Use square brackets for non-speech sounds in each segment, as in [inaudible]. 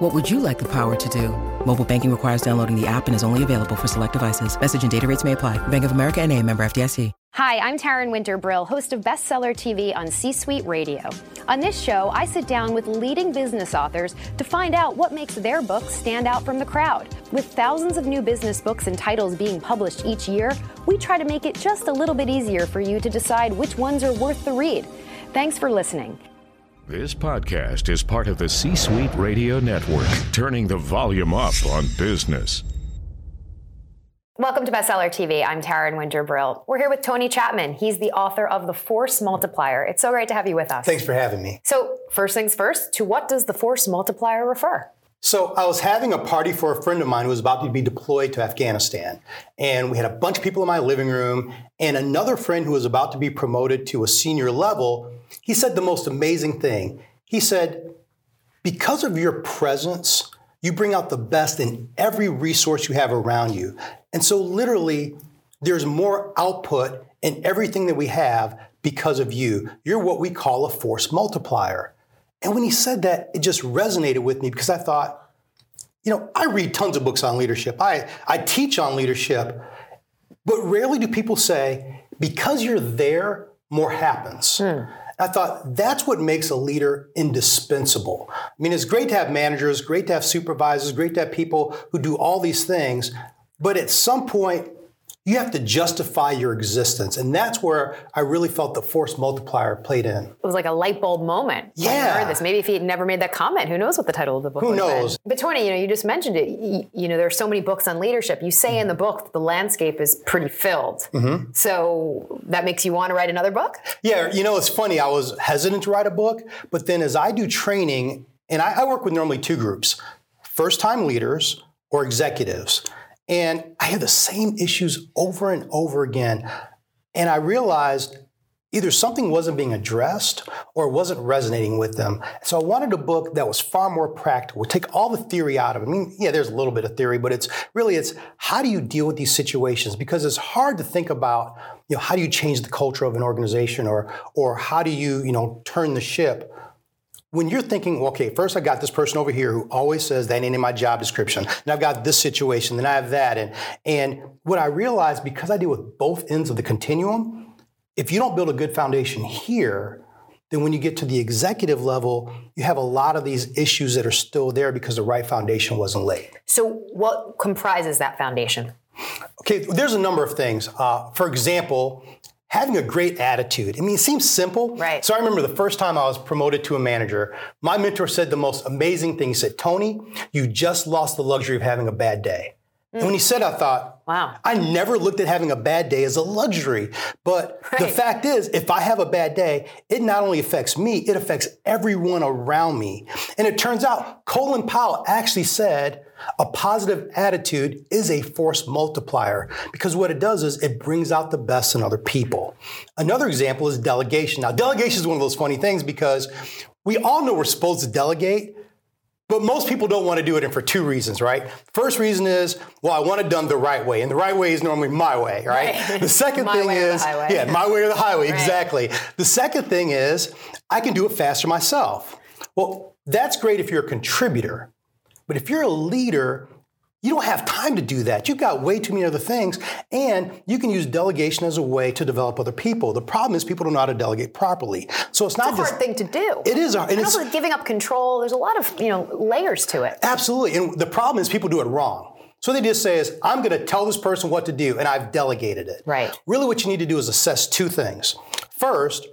What would you like the power to do? Mobile banking requires downloading the app and is only available for select devices. Message and data rates may apply. Bank of America and a member FDIC. Hi, I'm Taryn Winter Brill, host of Bestseller TV on C Suite Radio. On this show, I sit down with leading business authors to find out what makes their books stand out from the crowd. With thousands of new business books and titles being published each year, we try to make it just a little bit easier for you to decide which ones are worth the read. Thanks for listening. This podcast is part of the C Suite Radio Network, turning the volume up on business. Welcome to Bestseller TV. I'm Taryn Winter Brill. We're here with Tony Chapman. He's the author of The Force Multiplier. It's so great to have you with us. Thanks for having me. So, first things first, to what does The Force Multiplier refer? So, I was having a party for a friend of mine who was about to be deployed to Afghanistan. And we had a bunch of people in my living room, and another friend who was about to be promoted to a senior level. He said the most amazing thing. He said, Because of your presence, you bring out the best in every resource you have around you. And so, literally, there's more output in everything that we have because of you. You're what we call a force multiplier. And when he said that, it just resonated with me because I thought, you know, I read tons of books on leadership, I, I teach on leadership, but rarely do people say, because you're there, more happens. Hmm. I thought that's what makes a leader indispensable. I mean, it's great to have managers, great to have supervisors, great to have people who do all these things, but at some point, you have to justify your existence. And that's where I really felt the force multiplier played in. It was like a light bulb moment. Yeah. I heard this. Maybe if he had never made that comment, who knows what the title of the book Who knows? Been. But Tony, you know, you just mentioned it. You, you, know, there's so many books on leadership. You say in the book that the landscape is pretty filled. Mm-hmm. So that makes you want to write another book? Yeah, you know, it's funny. I was hesitant to write a book, but then as I do training, and I, I work with normally two groups first time leaders or executives. And I had the same issues over and over again. And I realized either something wasn't being addressed or it wasn't resonating with them. So I wanted a book that was far more practical, take all the theory out of it. I mean, yeah, there's a little bit of theory, but it's really it's how do you deal with these situations? Because it's hard to think about, you know, how do you change the culture of an organization or or how do you, you know, turn the ship when you're thinking, okay, first I got this person over here who always says that ain't in my job description, and I've got this situation, then I have that, and and what I realized because I deal with both ends of the continuum, if you don't build a good foundation here, then when you get to the executive level, you have a lot of these issues that are still there because the right foundation wasn't laid. So, what comprises that foundation? Okay, there's a number of things. Uh, for example, having a great attitude. I mean, it seems simple. Right. So I remember the first time I was promoted to a manager, my mentor said the most amazing thing. He said, Tony, you just lost the luxury of having a bad day. And when he said, I thought, wow. I never looked at having a bad day as a luxury. But right. the fact is, if I have a bad day, it not only affects me, it affects everyone around me. And it turns out Colin Powell actually said, a positive attitude is a force multiplier because what it does is it brings out the best in other people. Another example is delegation. Now, delegation is one of those funny things because we all know we're supposed to delegate, but most people don't want to do it and for two reasons, right? First reason is, well, I want it done the right way. And the right way is normally my way, right? right. The second [laughs] thing is, yeah, my way or the highway, right. exactly. The second thing is, I can do it faster myself. Well, that's great if you're a contributor. But if you're a leader, you don't have time to do that. You've got way too many other things, and you can use delegation as a way to develop other people. The problem is people don't know how to delegate properly. So it's not it's a hard thing to do. It is, hard, and, and also giving up control. There's a lot of you know layers to it. Absolutely, and the problem is people do it wrong. So they just say is, I'm going to tell this person what to do, and I've delegated it. Right. Really, what you need to do is assess two things. First,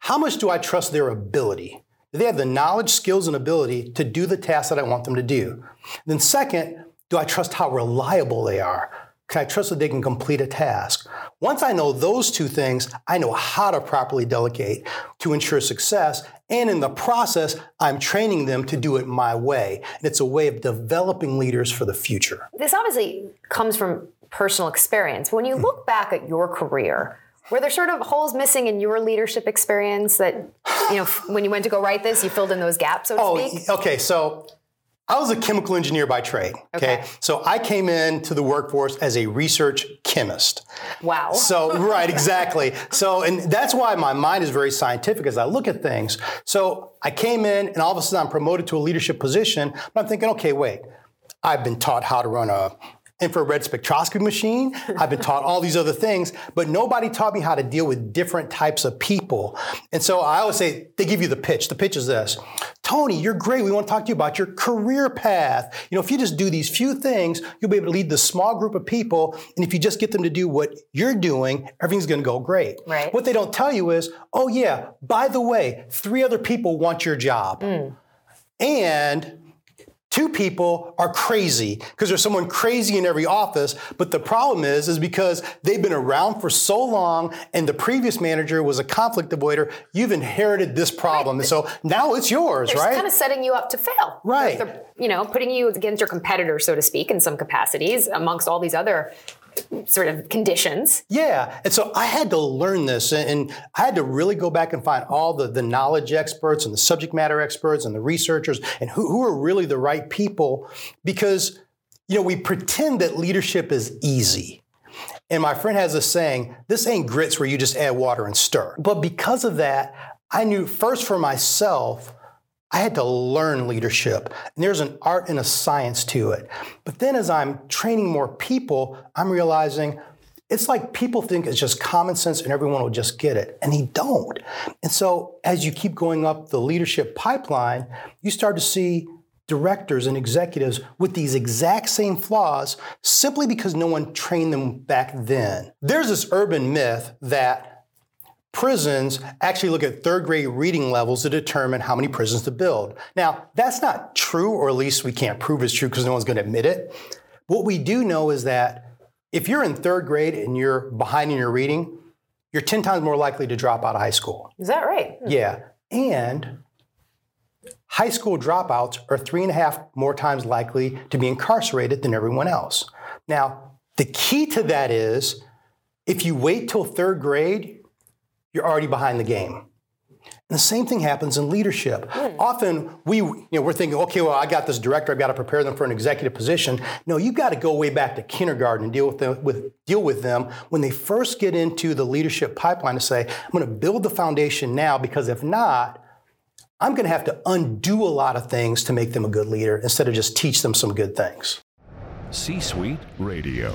how much do I trust their ability? Do they have the knowledge, skills, and ability to do the task that I want them to do? Then, second, do I trust how reliable they are? Can I trust that they can complete a task? Once I know those two things, I know how to properly delegate to ensure success. And in the process, I'm training them to do it my way. And it's a way of developing leaders for the future. This obviously comes from personal experience. When you look back at your career, Were there sort of holes missing in your leadership experience that, you know, when you went to go write this, you filled in those gaps, so to oh, speak? okay. So I was a chemical engineer by trade. Okay? Okay. So I came into the workforce as a research chemist. Wow. So, right, exactly. So, and that's why my mind is very scientific as I look at things. So I came in and all of a sudden I'm promoted to a leadership position, but I'm thinking, okay, wait, I've been taught how to run a infrared spectroscopy machine. I've been taught all these other things, but nobody taught me how to deal with different types of people. And so I always say, they give you the pitch. The pitch is this. Tony, you're great. We want to talk to you about your career path. You know, if you just do these few things, you'll be able to lead this small group of people. And if you just get them to do what you're doing, everything's going to go great. Right. What they don't tell you is, oh yeah, by the way, three other people want your job. Mm. And two people are crazy because there's someone crazy in every office but the problem is is because they've been around for so long and the previous manager was a conflict avoider you've inherited this problem and so now it's yours They're right kind of setting you up to fail. Right. They're, you know, putting you against your competitors, so to speak, in some capacities, amongst all these other sort of conditions. Yeah, and so I had to learn this, and, I had to really go back and find all the, the knowledge experts and the subject matter experts and the researchers and who, who are really the right people because, you know, we pretend that leadership is easy. And my friend has a saying, this ain't grits where you just add water and stir. But because of that, I knew first for myself, I had to learn leadership. And there's an art and a science to it. But then as I'm training more people, I'm realizing it's like people think it's just common sense and everyone will just get it. And they don't. And so as you keep going up the leadership pipeline, you start to see directors and executives with these exact same flaws simply because no one trained them back then. There's this urban myth that prisons actually look at third grade reading levels to determine how many prisons to build. Now, that's not true, or at least we can't prove it's true because no one's going to admit it. What we do know is that if you're in third grade and you're behind in your reading, you're 10 times more likely to drop out of high school. Is that right? Hmm. Yeah. And high school dropouts are three and a half more times likely to be incarcerated than everyone else. Now, the key to that is if you wait till third grade, you're already behind the game. And the same thing happens in leadership. Hmm. Often we, you know, we're thinking, okay, well, I got this director, I've got to prepare them for an executive position. No, you've got to go way back to kindergarten and deal with them, with, deal with them when they first get into the leadership pipeline to say, I'm going to build the foundation now because if not, I'm going to have to undo a lot of things to make them a good leader instead of just teach them some good things. C Suite Radio.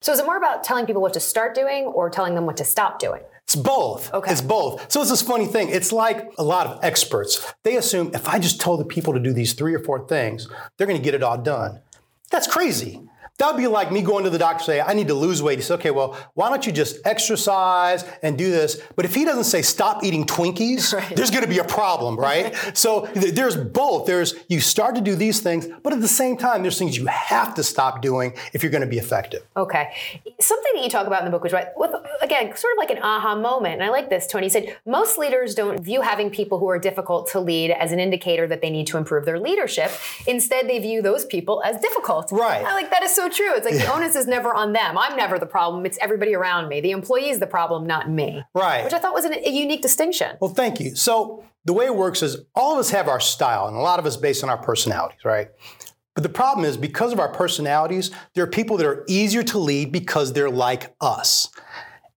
So is it more about telling people what to start doing or telling them what to stop doing? It's both. Okay. It's both. So it's this funny thing. It's like a lot of experts. They assume if I just told the people to do these three or four things, they're going to get it all done. That's crazy. That would be like me going to the doctor and say, I need to lose weight. He says, okay, well, why don't you just exercise and do this? But if he doesn't say stop eating Twinkies, [laughs] Right. there's going to be a problem, right? [laughs] so th- there's both. There's you start to do these things, but at the same time, there's things you have to stop doing if you're going to be effective. Okay. Something that you talk about in the book, which right, with again, sort of like an aha moment. And I like this, Tony You said most leaders don't view having people who are difficult to lead as an indicator that they need to improve their leadership. Instead, they view those people as difficult. Right. I like that is so true. It's like the onus is never on them. I'm never the problem. It's everybody around me. The employee is the problem, not me. Right. Which I thought was an, a unique distinction. Well, thank you. So the way it works is all of us have our style, and a lot of us based on our personalities, right? But the problem is because of our personalities, there are people that are easier to lead because they're like us.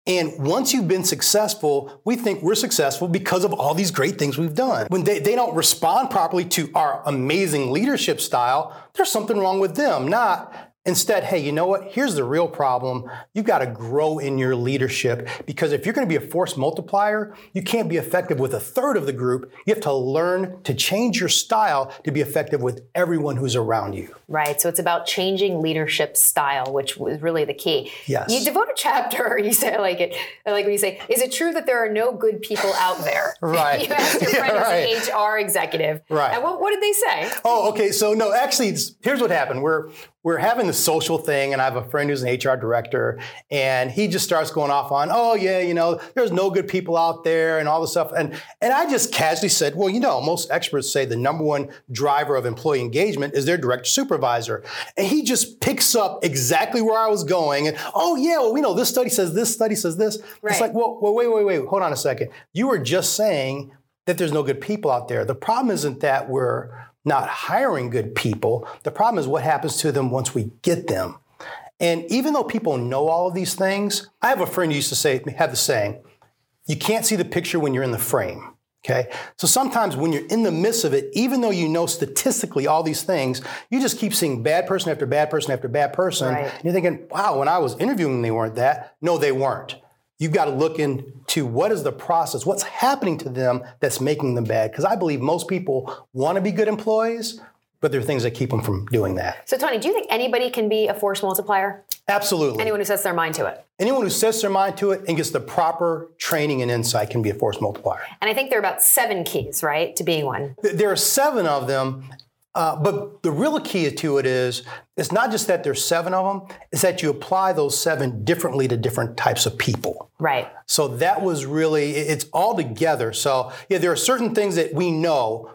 And once you've been successful, we think we're successful because of all these great things we've done. When they, they don't respond properly to our amazing leadership style, there's something wrong with them, not Instead, hey, you know what? Here's the real problem. You've got to grow in your leadership because if you're going to be a force multiplier, you can't be effective with a third of the group. You have to learn to change your style to be effective with everyone who's around you. Right. So it's about changing leadership style, which was really the key. Yes. You devote a chapter, [laughs] you say, like it, like when you say, is it true that there are no good people out there? [laughs] right. you asked your friend yeah, who's an HR executive. Right. And what, what did they say? Oh, okay. So no, actually, here's what happened. We're we're having the social thing, and I have a friend who's an HR director, and he just starts going off on, oh yeah, you know, there's no good people out there, and all this stuff, and and I just casually said, well, you know, most experts say the number one driver of employee engagement is their direct supervisor, and he just picks up exactly where I was going, and oh yeah, well, we know this study says this, study says this. Right. It's like, well, well, wait, wait, wait, hold on a second. You were just saying that there's no good people out there. The problem isn't that we're not hiring good people. The problem is what happens to them once we get them. And even though people know all of these things, I have a friend who used to say, have the saying, you can't see the picture when you're in the frame. Okay. So sometimes when you're in the midst of it, even though you know statistically all these things, you just keep seeing bad person after bad person after bad person. Right. And you're thinking, wow, when I was interviewing they weren't that. No, they weren't. You've got to look into what is the process, what's happening to them that's making them bad. Because I believe most people want to be good employees, but there are things that keep them from doing that. So, Tony, do you think anybody can be a force multiplier? Absolutely. Anyone who sets their mind to it. Anyone who sets their mind to it and gets the proper training and insight can be a force multiplier. And I think there are about seven keys, right, to being one. There are seven of them, uh, but the real key to it is it's not just that there's seven of them, it's that you apply those seven differently to different types of people. Right. So that was really, it's all together. So, yeah, there are certain things that we know.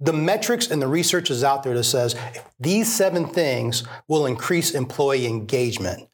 The metrics and the research is out there that says these seven things will increase employee engagement.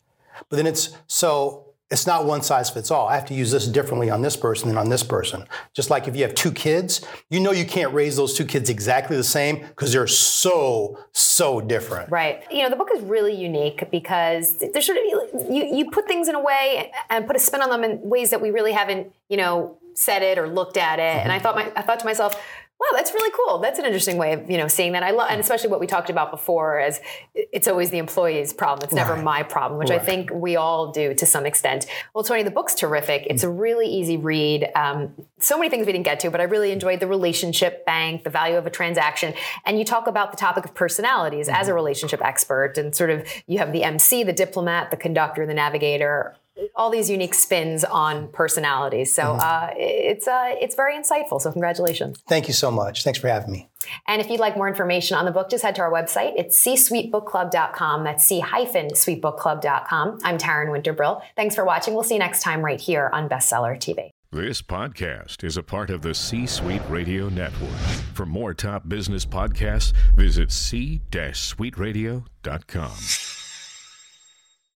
But then it's so it's not one size fits all. I have to use this differently on this person than on this person. Just like if you have two kids, you know you can't raise those two kids exactly the same because they're so, so different. Right. You know, the book is really unique because there's sort of you you put things in a way and put a spin on them in ways that we really haven't, you know, said it or looked at it. Mm-hmm. And I thought my I thought to myself, wow, that's really cool. That's an interesting way of you know seeing that. I love, and mm. especially what we talked about before, as it's always the employee's problem. It's never Right. my problem, which I think we all do to some extent. Well, Tony, the book's terrific. It's mm. a really easy read. Um, so many things we didn't get to, but I really mm. enjoyed the relationship bank, the value of a transaction, and you talk about the topic of personalities as a mm-hmm. relationship expert, and sort of you have the MC, the diplomat, the conductor, the navigator all these unique spins on personalities. So uh, it's uh, it's very insightful. So congratulations. Thank you so much. Thanks for having me. And if you'd like more information on the book, just head to our website. It's c-suitebookclub.com. That's c-suitebookclub.com. I'm Taryn Winter Brill. Thanks for watching. We'll see you next time right here on Bestseller TV. This podcast is a part of the C Suite Radio Network. For more top business podcasts, visit c-suiteradio.com.